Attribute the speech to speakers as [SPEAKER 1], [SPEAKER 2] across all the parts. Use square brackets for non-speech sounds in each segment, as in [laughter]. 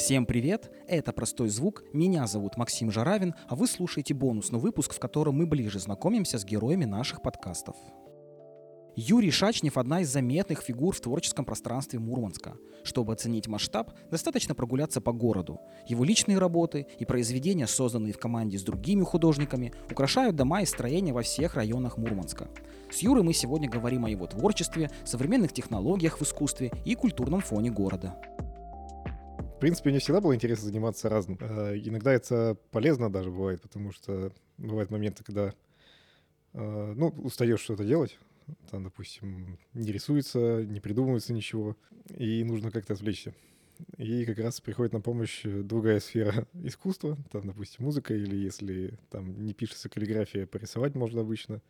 [SPEAKER 1] Всем привет! Это «Простой звук», меня зовут Максим Жаравин, а вы слушаете бонусный выпуск, в котором мы ближе знакомимся с героями наших подкастов. Юрий Шачнев – одна из заметных фигур в творческом пространстве Мурманска. Чтобы оценить масштаб, достаточно прогуляться по городу. Его личные работы и произведения, созданные в команде с другими художниками, украшают дома и строения во всех районах Мурманска. С Юрой мы сегодня говорим о его творчестве, современных технологиях в искусстве и культурном фоне города.
[SPEAKER 2] В принципе, мне всегда было интересно заниматься разным. Э, иногда это полезно даже бывает, потому что бывают моменты, когда э, ну, устаешь что-то делать, там, допустим, не рисуется, не придумывается ничего, и нужно как-то отвлечься. И как раз приходит на помощь другая сфера [laughs] искусства, там, допустим, музыка, или если там не пишется каллиграфия, порисовать можно обычно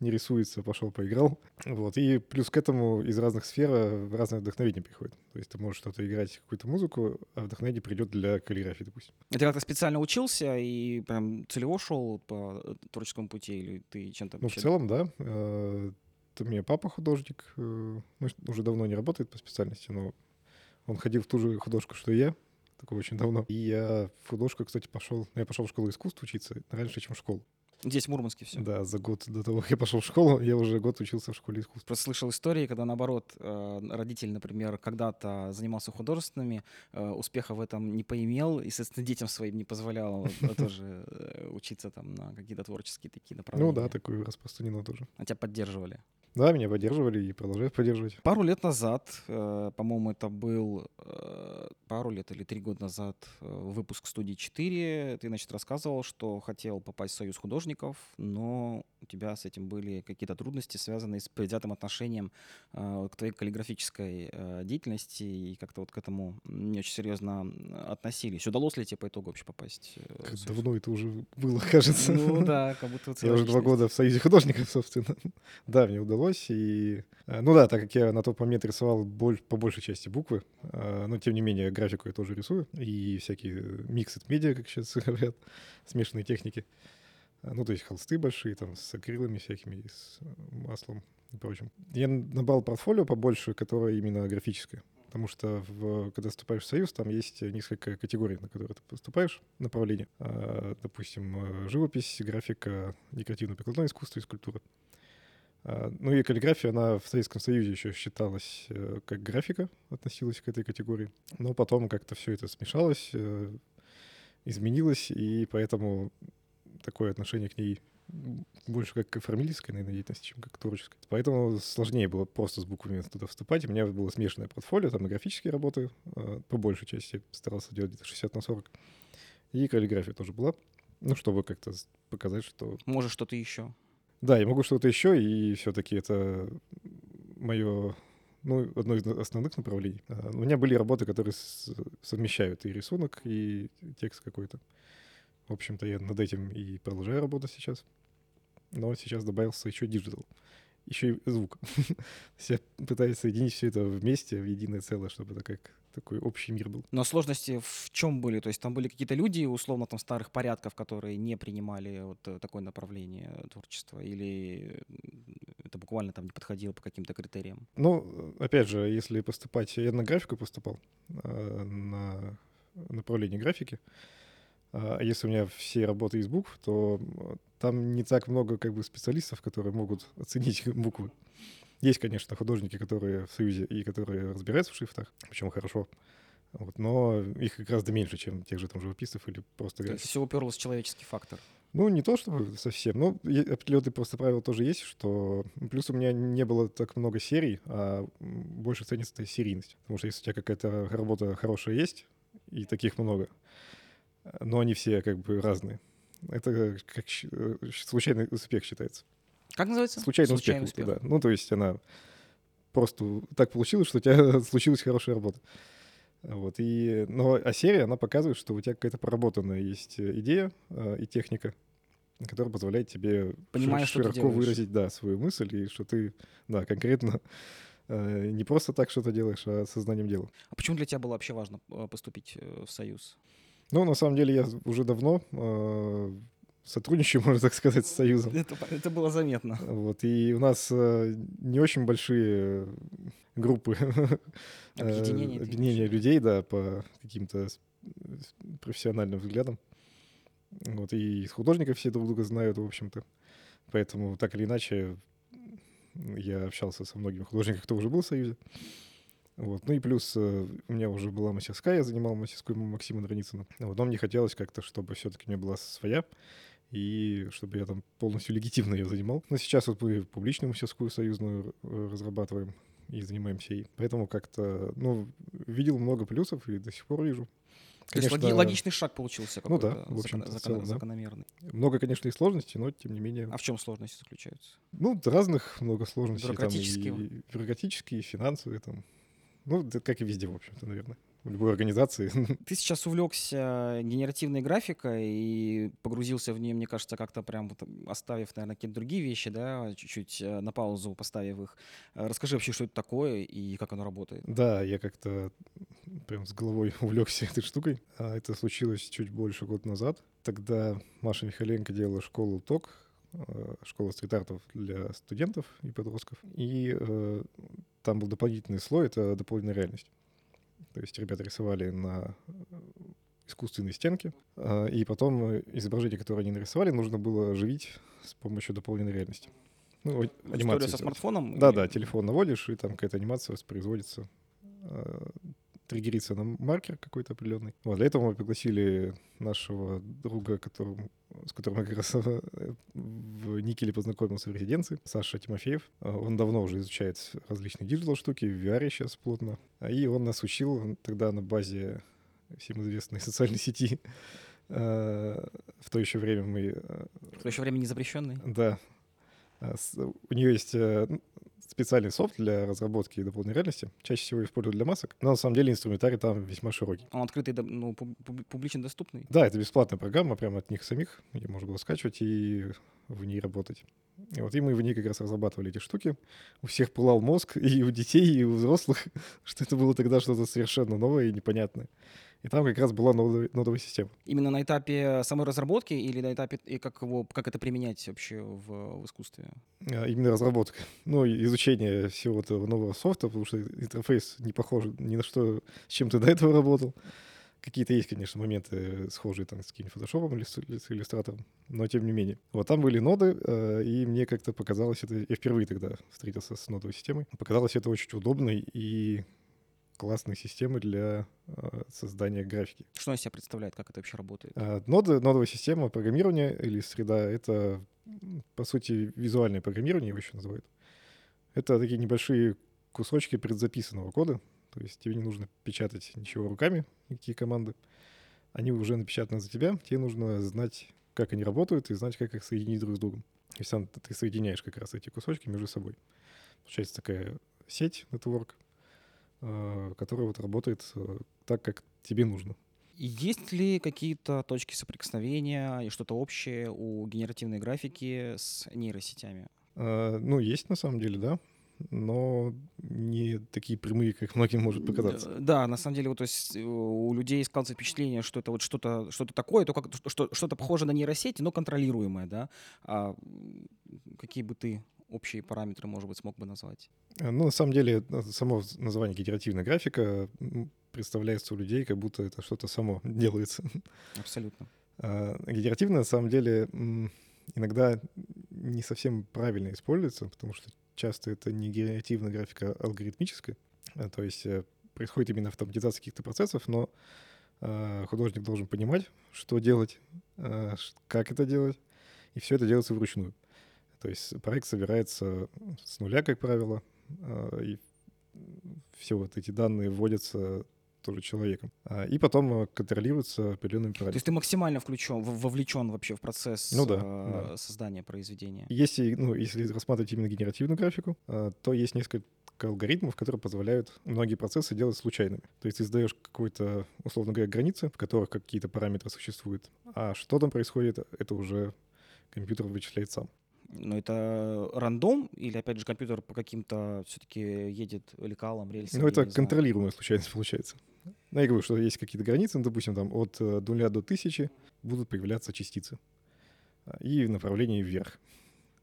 [SPEAKER 2] не рисуется, пошел поиграл. Вот. И плюс к этому из разных сфер э, разное вдохновение приходит. То есть ты можешь что-то играть, какую-то музыку, а вдохновение придет для каллиграфии, допустим.
[SPEAKER 1] Ты как-то специально учился и прям целево шел по э, творческому пути, или ты чем-то...
[SPEAKER 2] Ну, в целом, да. У меня папа художник, э, ну, уже давно не работает по специальности, но он ходил в ту же художку, что и я, такое очень давно. И я в художку, кстати, пошел, я пошел в школу искусств учиться раньше, чем в школу.
[SPEAKER 1] Здесь, в Мурманске все.
[SPEAKER 2] Да, за год до того, как я пошел в школу, я уже год учился в школе искусств.
[SPEAKER 1] Просто слышал истории, когда, наоборот, э, родитель, например, когда-то занимался художественными, э, успеха в этом не поимел, и, соответственно, детям своим не позволял [laughs] тоже э, учиться там на какие-то творческие такие направления.
[SPEAKER 2] Ну да, такое распространено тоже.
[SPEAKER 1] А тебя поддерживали?
[SPEAKER 2] Да, меня поддерживали и продолжают поддерживать.
[SPEAKER 1] Пару лет назад, э, по-моему, это был э, пару лет или три года назад э, выпуск студии 4. Ты, значит, рассказывал, что хотел попасть в Союз художников, но у тебя с этим были какие-то трудности, связанные с предвзятым отношением э, к твоей каллиграфической э, деятельности, и как-то вот к этому не очень серьезно относились. Удалось ли тебе по итогу вообще попасть?
[SPEAKER 2] Э, как давно это уже было, [laughs] кажется.
[SPEAKER 1] Ну да, как будто...
[SPEAKER 2] Я уже два года в Союзе художников, [laughs] собственно. Да, мне удалось, и... Э, ну да, так как я на тот момент рисовал по большей части буквы, э, но тем не менее графику я тоже рисую, и всякие миксы медиа, как сейчас [laughs] говорят, смешанные техники. Ну, то есть холсты большие, там, с акрилами всякими, с э, маслом и прочим. Я набрал портфолио побольше, которое именно графическое. Потому что в, когда вступаешь в союз, там есть несколько категорий, на которые ты поступаешь, направления. А, допустим, э, живопись, графика, декоративно-прикладное искусство и скульптура. А, ну и каллиграфия, она в Советском Союзе еще считалась э, как графика, относилась к этой категории. Но потом как-то все это смешалось, изменилось, и поэтому такое отношение к ней больше как к оформительской, наверное, деятельности, чем как к творческой. Поэтому сложнее было просто с буквами туда вступать. У меня было смешанное портфолио, там и графические работы, а, по большей части старался делать где-то 60 на 40. И каллиграфия тоже была, ну, чтобы как-то показать, что...
[SPEAKER 1] Может, что-то еще.
[SPEAKER 2] Да, я могу что-то еще, и все-таки это мое ну, одно из основных направлений. А, у меня были работы, которые совмещают и рисунок, и текст какой-то. В общем-то, я над этим и продолжаю работать сейчас. Но сейчас добавился еще digital. Еще и звук. [laughs] я пытаюсь соединить все это вместе в единое целое, чтобы это как такой общий мир был.
[SPEAKER 1] Но сложности в чем были? То есть там были какие-то люди, условно, там старых порядков, которые не принимали вот э, такое направление творчества? Или это буквально там не подходило по каким-то критериям?
[SPEAKER 2] Ну, опять же, если поступать... Я на графику поступал, э, на направление графики. А если у меня все работы из букв, то там не так много как бы специалистов, которые могут оценить [laughs] буквы. Есть, конечно, художники, которые в Союзе и которые разбираются в шрифтах, причем хорошо. Вот, но их гораздо меньше, чем тех же там живописцев или просто...
[SPEAKER 1] То есть все уперлось в человеческий фактор.
[SPEAKER 2] Ну, не то, чтобы совсем. Но определенные просто правила тоже есть, что... Плюс у меня не было так много серий, а больше ценится серийность. Потому что если у тебя какая-то работа хорошая есть, и таких много, но они все как бы разные. Это как э, случайный успех считается.
[SPEAKER 1] Как называется?
[SPEAKER 2] Случайный, случайный успех, успех. Да. Ну, то есть она просто так получилось, что у тебя [laughs] случилась хорошая работа. Вот, и, но, а серия, она показывает, что у тебя какая-то проработанная есть идея э, и техника, которая позволяет тебе
[SPEAKER 1] Понимаешь,
[SPEAKER 2] широко выразить да, свою мысль, и что ты да, конкретно [laughs] э, не просто так что-то делаешь, а сознанием дела.
[SPEAKER 1] А почему для тебя было вообще важно э, поступить э, в Союз?
[SPEAKER 2] Ну, на самом деле, я уже давно э, сотрудничаю, [laughs] можно так сказать, с Союзом.
[SPEAKER 1] Это, это было заметно.
[SPEAKER 2] Вот, и у нас э, не очень большие группы [laughs]
[SPEAKER 1] объединения,
[SPEAKER 2] объединения людей, да, по каким-то профессиональным взглядом. Вот, и из художников все друг друга знают, в общем-то. Поэтому так или иначе я общался со многими художниками, кто уже был в Союзе. Вот. Ну и плюс э, у меня уже была мастерская, я занимал мастерскую Максима Драницына. Вот, но мне хотелось как-то, чтобы все-таки у меня была своя, и чтобы я там полностью легитимно ее занимал. Но сейчас вот мы публичную мастерскую союзную э, разрабатываем и занимаемся ей. Поэтому как-то, ну, видел много плюсов и до сих пор вижу.
[SPEAKER 1] Конечно, То есть логичный шаг получился
[SPEAKER 2] ну да, в общем
[SPEAKER 1] закон, целом, закономерный.
[SPEAKER 2] Да. Много, конечно, и сложностей, но тем не менее.
[SPEAKER 1] А в чем сложности заключаются?
[SPEAKER 2] Ну, разных много сложностей.
[SPEAKER 1] Бюрократические.
[SPEAKER 2] Там, и бюрократические, и финансовые там. Ну, как и везде, в общем-то, наверное в любой организации. [laughs]
[SPEAKER 1] Ты сейчас увлекся генеративной графикой и погрузился в нее, мне кажется, как-то прям вот оставив, наверное, какие-то другие вещи, да, чуть-чуть э, на паузу поставив их. Э, расскажи вообще, что это такое и как оно работает.
[SPEAKER 2] Да, я как-то прям с головой [laughs] увлекся этой штукой. А это случилось чуть больше года назад. Тогда Маша Михаленко делала школу ТОК, школа стрит-артов для студентов и подростков. И э, там был дополнительный слой, это дополнительная реальность. То есть ребята рисовали на э, искусственной стенке, а, и потом изображение, которое они нарисовали, нужно было оживить с помощью дополненной реальности.
[SPEAKER 1] Ну, анимация. со смартфоном?
[SPEAKER 2] Да, да, телефон наводишь, и там какая-то анимация воспроизводится а, триггерится на маркер какой-то определенный. Вот, для этого мы пригласили нашего друга, которым, с которым я как раз э, в Никеле познакомился в резиденции, Саша Тимофеев. Он давно уже изучает различные digital штуки, в VR сейчас плотно. И он нас учил тогда на базе всем известной социальной сети. А, в то еще время мы...
[SPEAKER 1] В то еще время не запрещенный?
[SPEAKER 2] Да. У нее есть э, специальный софт для разработки дополнительной реальности. Чаще всего используют для масок, но на самом деле инструментарий там весьма широкий.
[SPEAKER 1] Он открытый, ну, публично доступный?
[SPEAKER 2] Да, это бесплатная программа прямо от них самих. Ее можно было скачивать и в ней работать. И вот и мы в ней как раз разрабатывали эти штуки. У всех пылал мозг, [laughs] и у детей, и у взрослых, [laughs] что это было тогда что-то совершенно новое и непонятное. И там как раз была нодовая, нодовая система.
[SPEAKER 1] Именно на этапе самой разработки или на этапе, и как, его, как это применять вообще в, в искусстве?
[SPEAKER 2] А, именно разработка. Ну, изучение всего этого нового софта, потому что интерфейс не похож ни на что, с чем ты до этого работал. Какие-то есть, конечно, моменты схожие там с каким-нибудь фотошопом или с, или с иллюстратором, но тем не менее. Вот там были ноды, э, и мне как-то показалось это... Я впервые тогда встретился с нодовой системой. Показалось это очень удобной и классной системы для э, создания графики.
[SPEAKER 1] Что она себя представляет, как это вообще работает?
[SPEAKER 2] Э, ноды, нодовая система программирования или среда — это, по сути, визуальное программирование его еще называют. Это такие небольшие кусочки предзаписанного кода, то есть тебе не нужно печатать ничего руками, никакие команды. Они уже напечатаны за тебя, тебе нужно знать, как они работают, и знать, как их соединить друг с другом. То есть ты соединяешь как раз эти кусочки между собой. Получается такая сеть, network, Э, который вот работает э, так, как тебе нужно.
[SPEAKER 1] Есть ли какие-то точки соприкосновения и что-то общее у генеративной графики с нейросетями?
[SPEAKER 2] А, ну, есть на самом деле, да но не такие прямые, как многим может показаться.
[SPEAKER 1] Да, на самом деле, вот, то есть у людей складывается впечатление, что это вот что-то что такое, то как, что, что-то похоже на нейросети, но контролируемое, да. А какие бы ты общие параметры, может быть, смог бы назвать?
[SPEAKER 2] Э, ну, на самом деле, э, само название генеративная графика представляется у людей, как будто это что-то само [laughs] делается.
[SPEAKER 1] Абсолютно.
[SPEAKER 2] А генеративная, на самом деле, иногда не совсем правильно используется, потому что часто это не генеративная графика, а алгоритмическая. То есть э, происходит именно автоматизация каких-то процессов, но художник должен понимать, что делать, как это делать, и все это делается вручную. То есть проект собирается с нуля, как правило, а, и все вот эти данные вводятся тоже человеком. А, и потом контролируются определенными параметрами. То
[SPEAKER 1] есть ты максимально включен, вовлечен вообще в процесс
[SPEAKER 2] ну, да,
[SPEAKER 1] э,
[SPEAKER 2] да.
[SPEAKER 1] создания произведения.
[SPEAKER 2] Если, ну, если рассматривать именно генеративную графику, то есть несколько алгоритмов, которые позволяют многие процессы делать случайными. То есть ты задаешь какой-то, условно говоря, границы, в которых какие-то параметры существуют. А что там происходит, это уже компьютер вычисляет сам.
[SPEAKER 1] Но это рандом или, опять же, компьютер по каким-то все-таки едет лекалам, рельсам?
[SPEAKER 2] Ну, это контролируемая случайность [laughs] получается. Ну, я говорю, что есть какие-то границы, ну, допустим, там от э, нуля до тысячи будут появляться частицы. А, и в направлении вверх.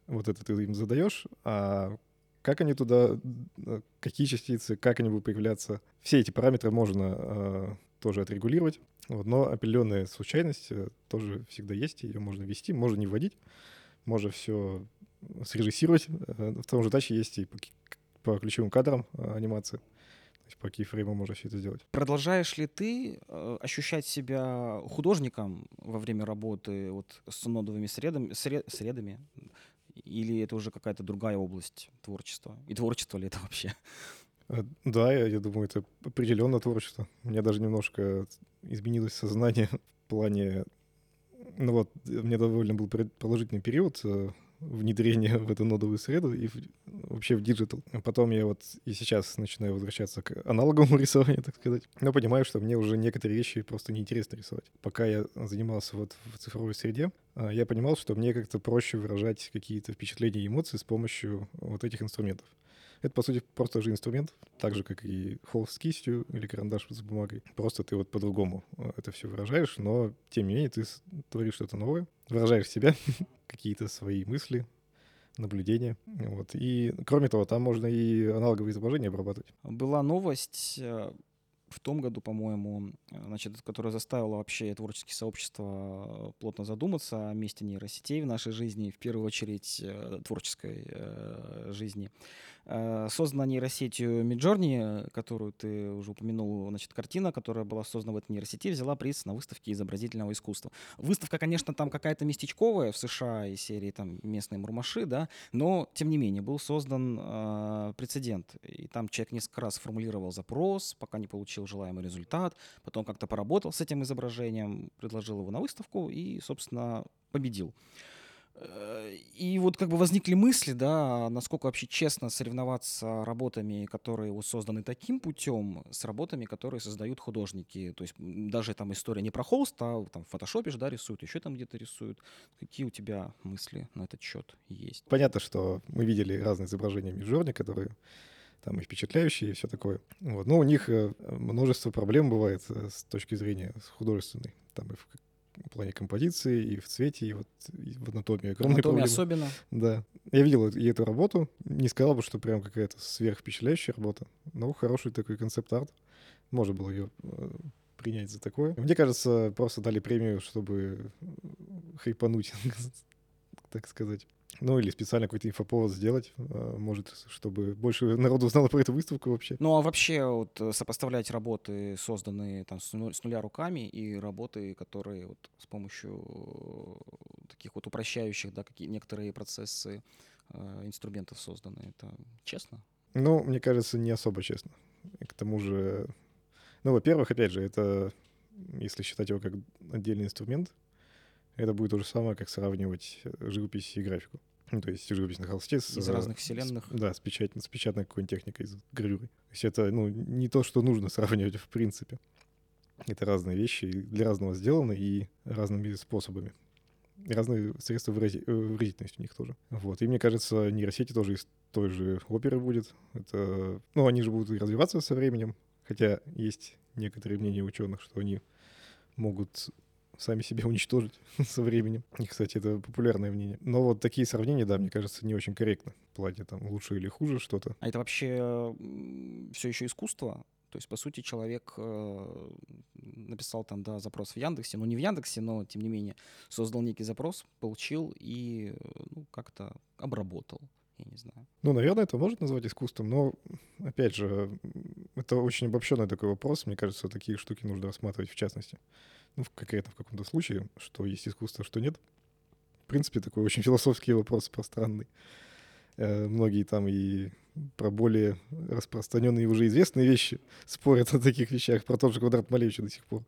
[SPEAKER 2] Вот это ты им задаешь, а как они туда, э, какие частицы, как они будут появляться. Все эти параметры можно э, тоже отрегулировать, вот, но определенная случайность э, тоже всегда есть, ее можно ввести, можно не вводить, можно все срежиссировать. Э, в том же таче есть и по, по ключевым кадрам э, анимации есть по кейфрейму можно все это сделать.
[SPEAKER 1] Продолжаешь ли ты э, ощущать себя художником во время работы вот с нодовыми средами, сред, средами? Или это уже какая-то другая область творчества? И творчество ли это вообще?
[SPEAKER 2] Э, да, я, я думаю, это определенно творчество. У меня даже немножко изменилось сознание [laughs] в плане... Ну вот, мне довольно был продолжительный период э, внедрение в эту нодовую среду и в, вообще в digital. А потом я вот и сейчас начинаю возвращаться к аналоговому [laughs] рисованию, так сказать. Но понимаю, что мне уже некоторые вещи просто неинтересно рисовать. Пока я занимался вот в цифровой среде, а, я понимал, что мне как-то проще выражать какие-то впечатления и эмоции с помощью вот этих инструментов. Это, по сути, просто же инструмент, так же, как и холст с кистью или карандаш с бумагой. Просто ты вот по-другому а, это все выражаешь, но, тем не менее, ты творишь что-то новое, выражаешь себя, [laughs] какие-то свои мысли, наблюдения. Вот. И, кроме того, там можно и аналоговые изображения обрабатывать.
[SPEAKER 1] Была новость э, в том году, по-моему, значит, которая заставила вообще творческие сообщества плотно задуматься о месте нейросетей в нашей жизни, в первую очередь э, творческой э, жизни. Э, создана нейросетью Midjourney, которую ты уже упомянул, значит, картина, которая была создана в этой нейросети, взяла приз на выставке изобразительного искусства. Выставка, конечно, там какая-то местечковая в США и серии там местные мурмаши, да, но, тем не менее, был создан э, прецедент. И там человек несколько раз формулировал запрос, пока не получил желаемый результат, потом как-то поработал с этим изображением, предложил его на выставку и, собственно, победил. И вот как бы возникли мысли, да, насколько вообще честно соревноваться работами, которые созданы таким путем, с работами, которые создают художники. То есть даже там история не про холст, а там в фотошопе же, да, рисуют, еще там где-то рисуют. Какие у тебя мысли на этот счет есть?
[SPEAKER 2] Понятно, что мы видели разные изображения Миджорни, которые там и впечатляющие, и все такое. Вот. Но у них э, множество проблем бывает э, с точки зрения художественной. Там и в плане композиции, и в цвете, и вот и в анатомии.
[SPEAKER 1] Огромные Анатомия особенно.
[SPEAKER 2] Да. Я видел и эту работу. Не сказал бы, что прям какая-то сверхвпечатляющая работа, но хороший такой концепт-арт. Можно было ее э, принять за такое. Мне кажется, просто дали премию, чтобы хайпануть, [laughs] так сказать. Ну, или специально какой-то инфоповод сделать, а, может, чтобы больше [laughs] народу узнало про эту выставку вообще.
[SPEAKER 1] Ну, а вообще вот э, сопоставлять работы, созданные там с нуля руками, и работы, которые вот с помощью э, таких вот упрощающих, да, какие некоторые процессы э, инструментов созданы, это честно?
[SPEAKER 2] Ну, мне кажется, не особо честно. И к тому же, ну, во-первых, опять же, это, если считать его как отдельный инструмент, это будет то же самое, как сравнивать э, живопись и графику. Ну, то есть живопись на холсте с...
[SPEAKER 1] Из разных вселенных.
[SPEAKER 2] С, да, с, печать, с печатной какой-нибудь техникой, из гравюры. То есть это, ну, не то, что нужно [laughs] сравнивать в принципе. Это разные вещи, для разного сделаны и разными способами. И разные средства вырази- э, выразительности у них тоже. Вот. И мне кажется, нейросети тоже из той же оперы будет. Это, ну, они же будут развиваться со временем, хотя есть некоторые мнения ученых, что они могут сами себя уничтожить [laughs] со временем. И, кстати, это популярное мнение. Но вот такие сравнения, да, мне кажется, не очень корректно. В плане там лучше или хуже что-то.
[SPEAKER 1] А это вообще все еще искусство? То есть, по сути, человек э, написал там, да, запрос в Яндексе, ну не в Яндексе, но тем не менее создал некий запрос, получил и ну, как-то обработал. Я не знаю.
[SPEAKER 2] Ну, наверное, это можно назвать искусством, но, опять же, это очень обобщенный такой вопрос. Мне кажется, такие штуки нужно рассматривать в частности ну, конкретно в каком-то случае, что есть искусство, что нет. В принципе, такой очень [laughs] философский вопрос пространный. Э, многие там и про более распространенные уже известные вещи спорят о таких вещах, про тот же квадрат Малевича до сих пор.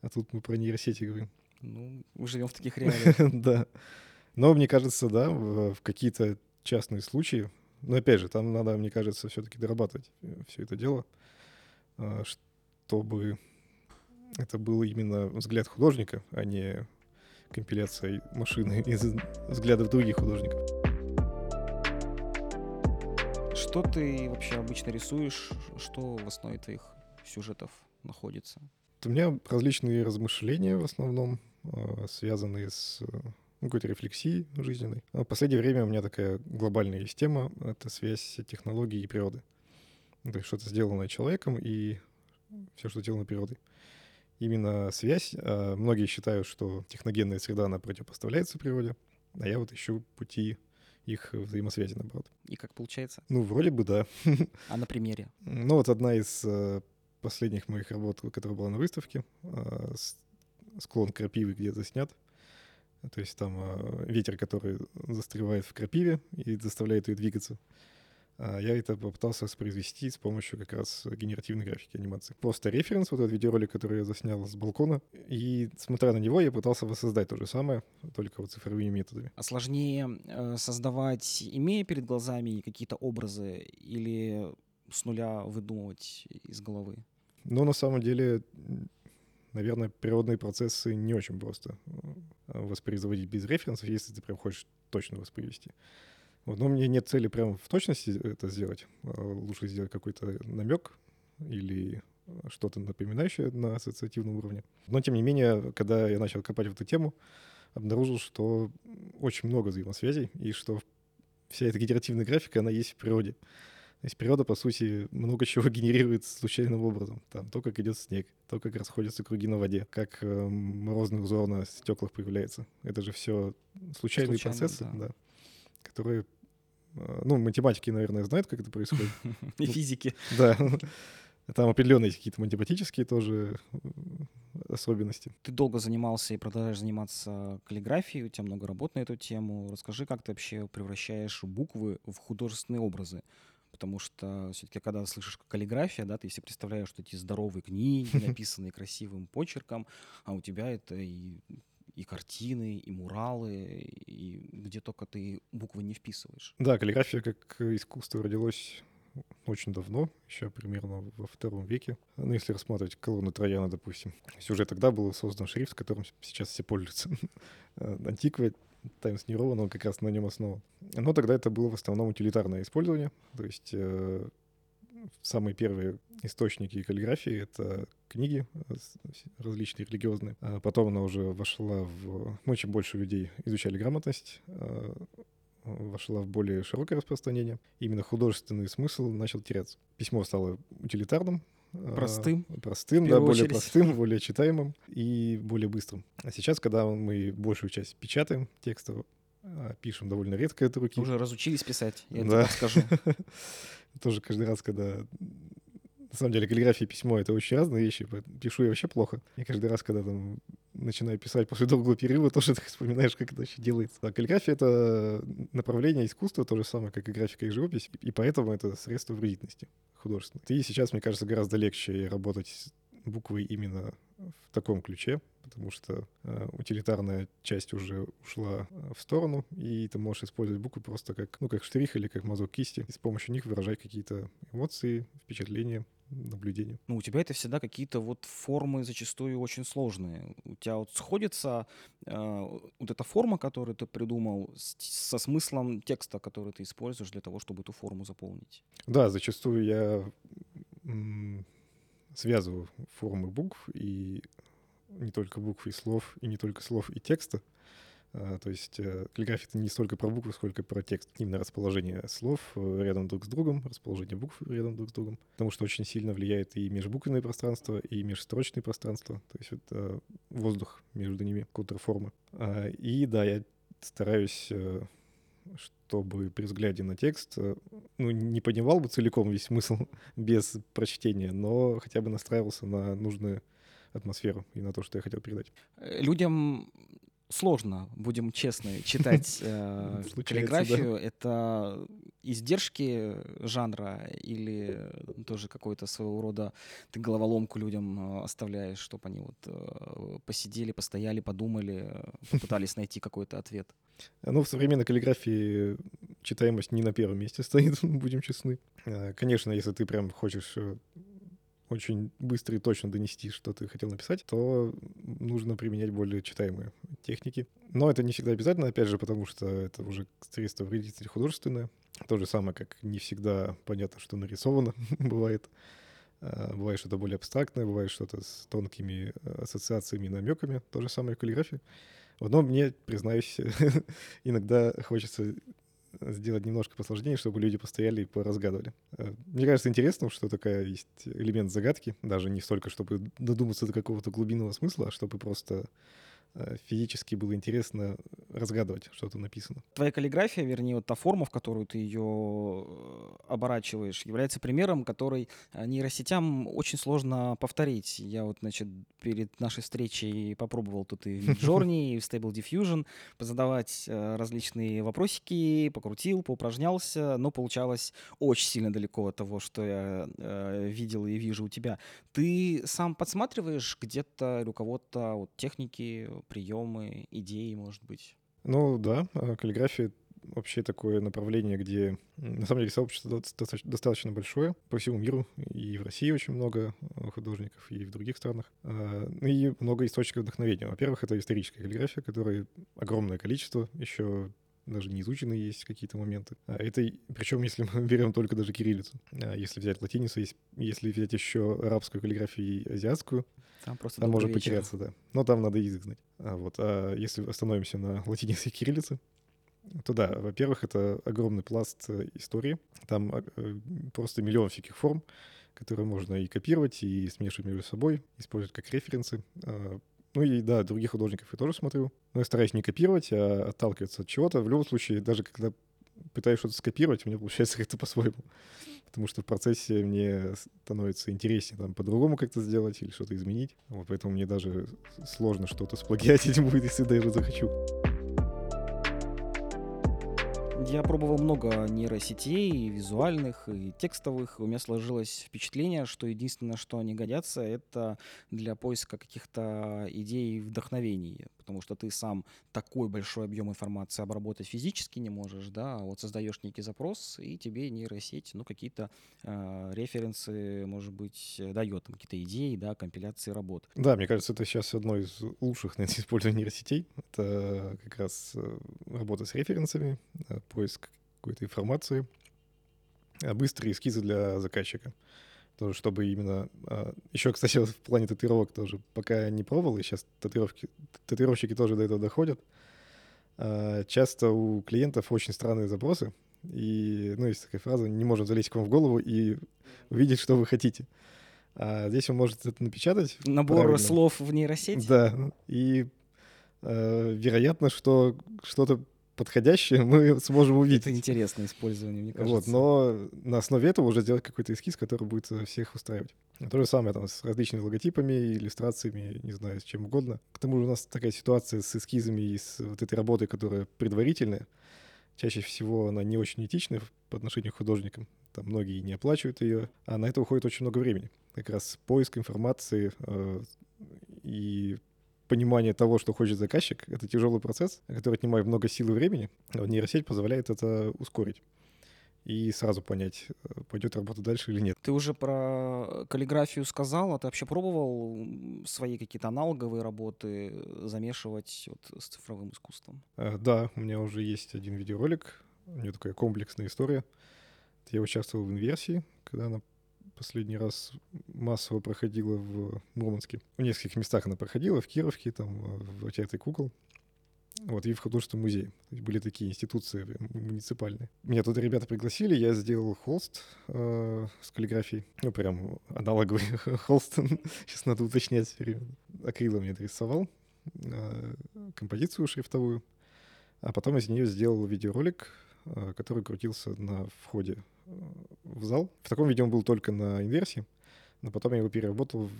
[SPEAKER 2] А тут мы про нейросети говорим.
[SPEAKER 1] Ну, мы живем в таких [laughs] реалиях.
[SPEAKER 2] Да. Но мне кажется, да, в, в какие-то частные случаи, но опять же, там надо, мне кажется, все-таки дорабатывать э, все это дело, э, чтобы это был именно взгляд художника, а не компиляция машины [laughs] из взглядов других художников.
[SPEAKER 1] Что ты вообще обычно рисуешь? Что в основе твоих сюжетов находится?
[SPEAKER 2] У меня различные размышления в основном, а, связанные с какой-то рефлексии жизненной. Но в последнее время у меня такая глобальная есть тема — это связь технологии и природы. То есть что-то сделанное человеком и все, что сделано природой. Именно связь. А многие считают, что техногенная среда, она противопоставляется природе, а я вот ищу пути их взаимосвязи, наоборот.
[SPEAKER 1] И как получается?
[SPEAKER 2] Ну, вроде бы да. [laughs]
[SPEAKER 1] А на примере?
[SPEAKER 2] Ну, вот одна из э, последних моих работ, которая была на выставке, э, склон крапивы где-то снят. То есть там э, ветер, который застревает в крапиве и заставляет ее двигаться. А я это попытался воспроизвести с помощью как раз генеративной графики анимации. Просто референс, вот этот видеоролик, который я заснял с балкона, и смотря на него, я пытался воссоздать то же самое, только вот цифровыми методами.
[SPEAKER 1] А сложнее э, создавать, имея перед глазами какие-то образы, или с нуля выдумывать из головы?
[SPEAKER 2] Ну, на самом деле, наверное, природные процессы не очень просто э, воспроизводить без референсов, если ты прям хочешь точно воспроизвести. Вот, но у меня нет цели прям в точности это сделать. А лучше сделать какой-то намек или что-то напоминающее на ассоциативном уровне. Но, тем не менее, когда я начал копать в эту тему, обнаружил, что очень много взаимосвязей, и что вся эта генеративная графика, она есть в природе. То есть природа, по сути, много чего генерирует случайным образом. Там то, как идет снег, то, как расходятся круги на воде, как э, морозный узор на стеклах появляется. Это же все случайные Случайно, процессы, да. Да, которые э, ну, математики, наверное, знают, как это происходит. [laughs]
[SPEAKER 1] И физики.
[SPEAKER 2] Да. Там определенные какие-то математические тоже э, особенности.
[SPEAKER 1] Ты долго занимался и продолжаешь заниматься каллиграфией, у тебя много работ на эту тему. Расскажи, как ты вообще превращаешь буквы в художественные образы? Потому что все-таки, когда слышишь каллиграфия, да, ты себе представляешь, что эти здоровые книги, [laughs] написанные красивым почерком, а у тебя это и и картины, и муралы, и где только ты буквы не вписываешь.
[SPEAKER 2] Да, каллиграфия как искусство родилось очень давно, еще примерно во втором веке. Ну, если рассматривать колонну Трояна, допустим. Уже тогда был создан шрифт, которым сейчас все пользуются. [laughs] Антиква Times New Roman, он как раз на нем основан. Но тогда это было в основном утилитарное использование, то есть э, самые первые источники каллиграфии — это книги э, различные религиозные. А потом она уже вошла в... Ну, чем больше людей изучали грамотность, э, вошла в более широкое распространение. Именно художественный смысл начал теряться. Письмо стало утилитарным,
[SPEAKER 1] Простым.
[SPEAKER 2] Простым, да, более простым, более читаемым и более быстрым. А сейчас, когда мы большую часть печатаем текстов, пишем довольно редко от руки.
[SPEAKER 1] Уже разучились писать, я да. тебе скажу. [laughs]
[SPEAKER 2] Тоже каждый раз, когда на самом деле, каллиграфия и письмо — это очень разные вещи. Пишу я вообще плохо. И каждый раз, когда там начинаю писать после долгого перерыва, [laughs] тоже ты вспоминаешь, как это вообще делается. А каллиграфия — это направление искусства, то же самое, как и графика и живопись, и поэтому это средство вредительности художественной. И сейчас, мне кажется, гораздо легче работать буквой именно в таком ключе, потому что э, утилитарная часть уже ушла э, в сторону, и ты можешь использовать буквы просто как, ну, как штрих или как мазок кисти, и с помощью них выражать какие-то эмоции, впечатления, наблюдения.
[SPEAKER 1] Ну, у тебя это всегда какие-то вот формы зачастую очень сложные. У тебя вот сходится э, вот эта форма, которую ты придумал, с, со смыслом текста, который ты используешь для того, чтобы эту форму заполнить.
[SPEAKER 2] Да, зачастую я связываю формы букв и не только букв и слов, и не только слов и текста. А, то есть э, каллиграфия — это не столько про буквы, сколько про текст. Именно расположение слов э, рядом друг с другом, расположение букв рядом друг с другом. Потому что очень сильно влияет и межбуквенное пространство, и межстрочное пространство. То есть это воздух между ними, контрформы. А, и да, я стараюсь э, чтобы при взгляде на текст, ну, не понимал бы целиком весь смысл [laughs] без прочтения, но хотя бы настраивался на нужную атмосферу и на то, что я хотел передать.
[SPEAKER 1] Людям сложно, будем честны, читать [laughs] э, каллиграфию. Да. Это издержки жанра или тоже какой-то своего рода ты головоломку людям э, оставляешь, чтобы они вот э, посидели, постояли, подумали, попытались найти какой-то ответ?
[SPEAKER 2] Ну, в современной каллиграфии читаемость не на первом месте стоит, [laughs] будем честны. Э, конечно, если ты прям хочешь э, очень быстро и точно донести, что ты хотел написать, то нужно применять более читаемые техники. Но это не всегда обязательно, опять же, потому что это уже средство вредительное художественное. То же самое, как не всегда понятно, что нарисовано [laughs] бывает. А, бывает что-то более абстрактное, бывает что-то с тонкими ассоциациями и намеками. То же самое в каллиграфии. Но мне, признаюсь, [laughs] иногда хочется сделать немножко посложнее, чтобы люди постояли и поразгадывали. Э, мне кажется интересным, что такая есть элемент загадки, даже не столько, чтобы додуматься до какого-то глубинного смысла, а чтобы просто Э, физически было интересно разгадывать, что там написано.
[SPEAKER 1] Твоя каллиграфия, вернее, вот та форма, в которую ты ее э, оборачиваешь, является примером, который э, нейросетям очень сложно повторить. Я вот, значит, перед нашей встречей попробовал тут и [laughs] в Midjourney, и в Stable Diffusion позадавать различные вопросики, покрутил, поупражнялся, но получалось очень сильно далеко от того, что я видел и вижу у тебя. Ты сам подсматриваешь где-то у кого-то вот, техники, приемы, идеи, может быть?
[SPEAKER 2] Ну да, а, каллиграфия вообще такое направление, где на самом деле сообщество достаточно большое по всему миру, и в России очень много художников, и в других странах. А, ну и много источников вдохновения. Во-первых, это историческая каллиграфия, которой огромное количество, еще даже не изучены есть какие-то моменты. Это причем, если мы [laughs] берем только даже кириллицу. Если взять латиницу, если взять еще арабскую каллиграфию и азиатскую, там просто там может вечер. потеряться, да. Но там надо язык знать. А, вот. а если остановимся на [laughs] латинице и кириллице, то да, во-первых, это огромный пласт э, истории. Там а, э, просто миллион всяких форм, которые можно и копировать, и смешивать между собой, использовать как референсы. Ну и да, других художников я тоже смотрю. Но я стараюсь не копировать, а отталкиваться от чего-то. В любом случае, даже когда пытаюсь что-то скопировать, у меня получается [laughs] как-то по-своему потому что в процессе мне становится интереснее там по-другому как-то сделать или что-то изменить. Вот поэтому мне даже сложно что-то сплагиатить [laughs] будет, если даже захочу.
[SPEAKER 1] Я пробовал много нейросетей, визуальных, и текстовых. У меня сложилось впечатление, что единственное, что они годятся, это для поиска каких-то идей и вдохновений. Потому что ты сам такой большой объем информации обработать физически не можешь, да, а вот создаешь некий запрос, и тебе нейросеть, ну, какие-то э, референсы, может быть, дает, там, какие-то идеи, да, компиляции работ.
[SPEAKER 2] Да, мне кажется, это сейчас одно из лучших, [laughs] наверное, использований нейросетей. Это как раз э, работа с референсами, э, поиск какой-то информации, а быстрые эскизы для заказчика. Тоже, чтобы именно... А, Еще, кстати, [laughs] в плане татуировок тоже пока не пробовал, и сейчас татуировки, татуировщики тоже до этого доходят. А, часто у клиентов очень странные запросы, и, ну, есть такая фраза, не можем залезть к вам в голову и увидеть, что вы хотите. А здесь вы можете это напечатать.
[SPEAKER 1] Набор правильно. слов в нейросети?
[SPEAKER 2] Да, и э, вероятно, что что-то подходящее [laughs] мы сможем увидеть.
[SPEAKER 1] Это интересное использование, мне кажется.
[SPEAKER 2] Вот, но на основе этого уже сделать какой-то эскиз, который будет всех устраивать. То же самое там с различными логотипами, иллюстрациями, не знаю, с чем угодно. К тому же у нас такая ситуация с эскизами и с вот этой работой, которая предварительная. Чаще всего она не очень этичная по отношению к художникам. Там многие не оплачивают ее, а на это уходит очень много времени. Как раз поиск информации э, и понимание того, что хочет заказчик, это тяжелый процесс, который отнимает много сил и времени. А нейросеть позволяет это ускорить и сразу понять, э, пойдет работа дальше или нет.
[SPEAKER 1] Ты уже про каллиграфию сказал, а ты вообще пробовал свои какие-то аналоговые работы замешивать вот с цифровым искусством?
[SPEAKER 2] А, да, у меня уже есть один видеоролик, у него такая комплексная история. Я участвовал в инверсии, когда она последний раз массово проходила в Мурманске. В нескольких местах она проходила, в Кировке, там, в Театре кукол. Вот, и в художественном музее. Были такие институции муниципальные. Меня туда ребята пригласили, я сделал холст э, с каллиграфией. Ну, прям аналоговый [laughs] холст. [laughs] Сейчас надо уточнять. Акрилом я рисовал э, композицию шрифтовую. А потом из нее сделал видеоролик, э, который крутился на входе в зал. В таком виде он был только на инверсии, но потом я его переработал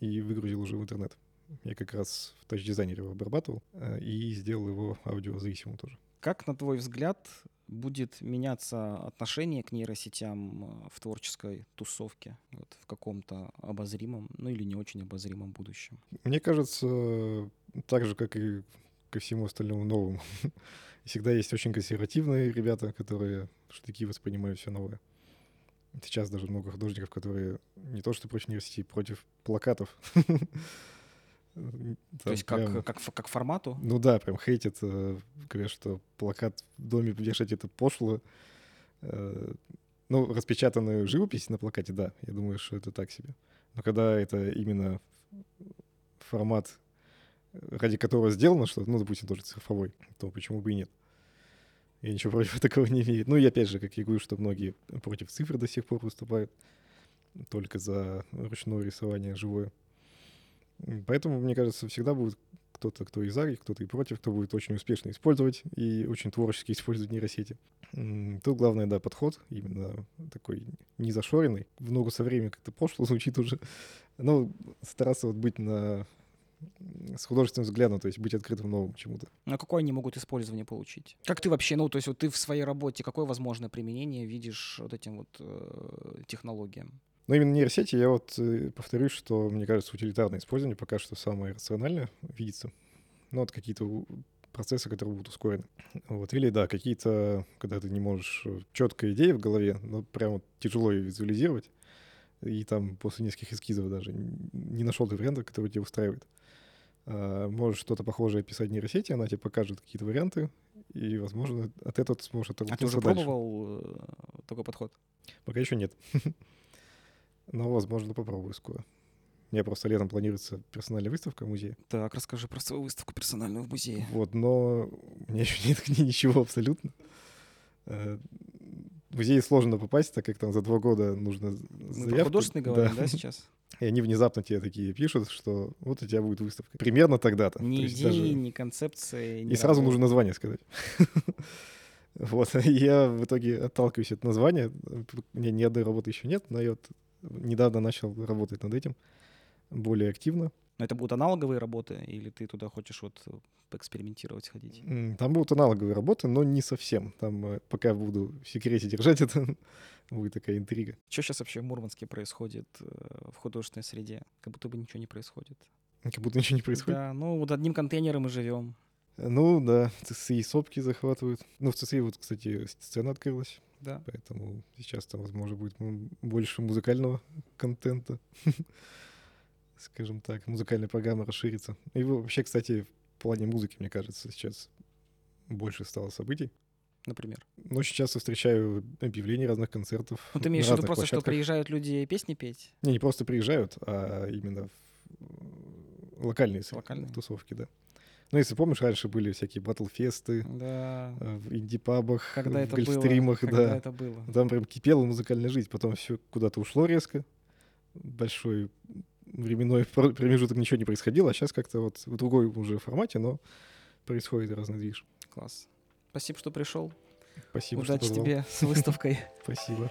[SPEAKER 2] и выгрузил уже в интернет. Я как раз в тач-дизайнере его обрабатывал э, и сделал его аудиозависимым тоже.
[SPEAKER 1] Как, на твой взгляд, будет меняться отношение к нейросетям э, в творческой тусовке вот, в каком-то обозримом, ну или не очень обозримом будущем?
[SPEAKER 2] Мне кажется, так же, как и ко всему остальному новому. [laughs] Всегда есть очень консервативные ребята, которые штыки воспринимают все новое. Сейчас даже много художников, которые не то что против нейросети, против плакатов. [laughs]
[SPEAKER 1] То есть как, как, как формату?
[SPEAKER 2] Ну да, прям хейтят, э, говорят, что плакат в доме вешать это пошло. Э, ну, распечатанную живопись на плакате, да, я думаю, что это так себе. Но когда это именно формат ради которого сделано что-то, ну, допустим, тоже цифровой, то почему бы и нет? Я ничего против [laughs] такого не имею. Ну и опять же, как я говорю, что многие против цифр до сих пор выступают, только за ручное рисование живое. Поэтому, мне кажется, всегда будет кто-то, кто и за, кто-то и против, кто будет очень успешно использовать и очень творчески использовать нейросети. Тут главное, да, подход именно такой незашоренный. В ногу со временем как-то пошло [laughs] звучит уже. Но стараться вот быть на с художественным взглядом, то есть быть открытым новым чему-то.
[SPEAKER 1] А какое они могут использование получить? Как ты вообще, ну, то есть вот ты в своей работе, какое возможное применение видишь вот этим вот э, технологиям?
[SPEAKER 2] Ну, именно нейросети, я вот э, повторюсь, что, мне кажется, утилитарное использование пока что самое рациональное видится. Ну, вот какие-то процессы, которые будут ускорены. Вот. Или, да, какие-то, когда ты не можешь э, четкая идея в голове, но прямо тяжело ее визуализировать, и там после нескольких эскизов даже не нашел ты варианта, который тебя устраивает. А, можешь что-то похожее писать в нейросети, она тебе покажет какие-то варианты, и, возможно, от этого ты сможешь оттолкнуться
[SPEAKER 1] А ты уже
[SPEAKER 2] дальше.
[SPEAKER 1] пробовал э, такой подход?
[SPEAKER 2] Пока еще нет. [laughs] Но, возможно, попробую скоро. У меня просто летом планируется персональная выставка в музее.
[SPEAKER 1] Так, расскажи про свою выставку персональную в музее.
[SPEAKER 2] Вот, но у меня [laughs] еще нет к ней ничего абсолютно. Э, В музей сложно попасть, так как там за два года нужно
[SPEAKER 1] Мы про
[SPEAKER 2] заявку.
[SPEAKER 1] художественный говорим, да, [laughs] сейчас?
[SPEAKER 2] И они внезапно тебе такие пишут, что вот у тебя будет выставка. Примерно тогда-то.
[SPEAKER 1] Ни
[SPEAKER 2] То
[SPEAKER 1] идеи,
[SPEAKER 2] даже-
[SPEAKER 1] ни концепции, ни
[SPEAKER 2] И сразу
[SPEAKER 1] работы.
[SPEAKER 2] нужно название сказать. [laughs] Вот, я в итоге отталкиваюсь от названия. У меня ни одной работы еще нет, но я вот недавно начал работать над этим более активно.
[SPEAKER 1] Но это будут аналоговые работы, или ты туда хочешь вот э, поэкспериментировать, сходить?
[SPEAKER 2] М, Там будут аналоговые работы, но не совсем. Там э, пока буду в секрете держать это, [laughs] будет такая интрига.
[SPEAKER 1] Что сейчас вообще в Мурманске происходит э, в художественной среде? Как будто бы ничего не происходит.
[SPEAKER 2] Как будто ничего не происходит.
[SPEAKER 1] Да, ну вот одним контейнером мы живем.
[SPEAKER 2] Ну да, ЦСИ сопки захватывают. Ну, в ЦСИ вот, кстати, сцена открылась,
[SPEAKER 1] Да.
[SPEAKER 2] поэтому сейчас там, возможно, будет больше музыкального контента. [laughs] Скажем так, музыкальная программа расширится. И вообще, кстати, в плане музыки, мне кажется, сейчас больше стало событий.
[SPEAKER 1] Например.
[SPEAKER 2] Но очень часто встречаю объявления разных концертов.
[SPEAKER 1] Ну, ты имеешь в виду просто, что
[SPEAKER 2] площадках.
[SPEAKER 1] приезжают люди песни петь?
[SPEAKER 2] Не, не просто приезжают, а именно в локальные, с-
[SPEAKER 1] Локальные.
[SPEAKER 2] тусовки, да. Ну, если помнишь, раньше были всякие батл-фесты
[SPEAKER 1] Да.
[SPEAKER 2] э, в инди-пабах,
[SPEAKER 1] Когда
[SPEAKER 2] в
[SPEAKER 1] это было?
[SPEAKER 2] гольфстримах,
[SPEAKER 1] Когда
[SPEAKER 2] да.
[SPEAKER 1] это было?
[SPEAKER 2] Там прям кипела музыкальная жизнь, потом все куда-то ушло резко. Большой временной пр- промежуток ничего не происходило, а сейчас как-то вот в другой уже формате, но происходит разный движ.
[SPEAKER 1] Класс. Спасибо, что пришел.
[SPEAKER 2] Спасибо,
[SPEAKER 1] Удачи тебе с [laughs] выставкой.
[SPEAKER 2] Спасибо.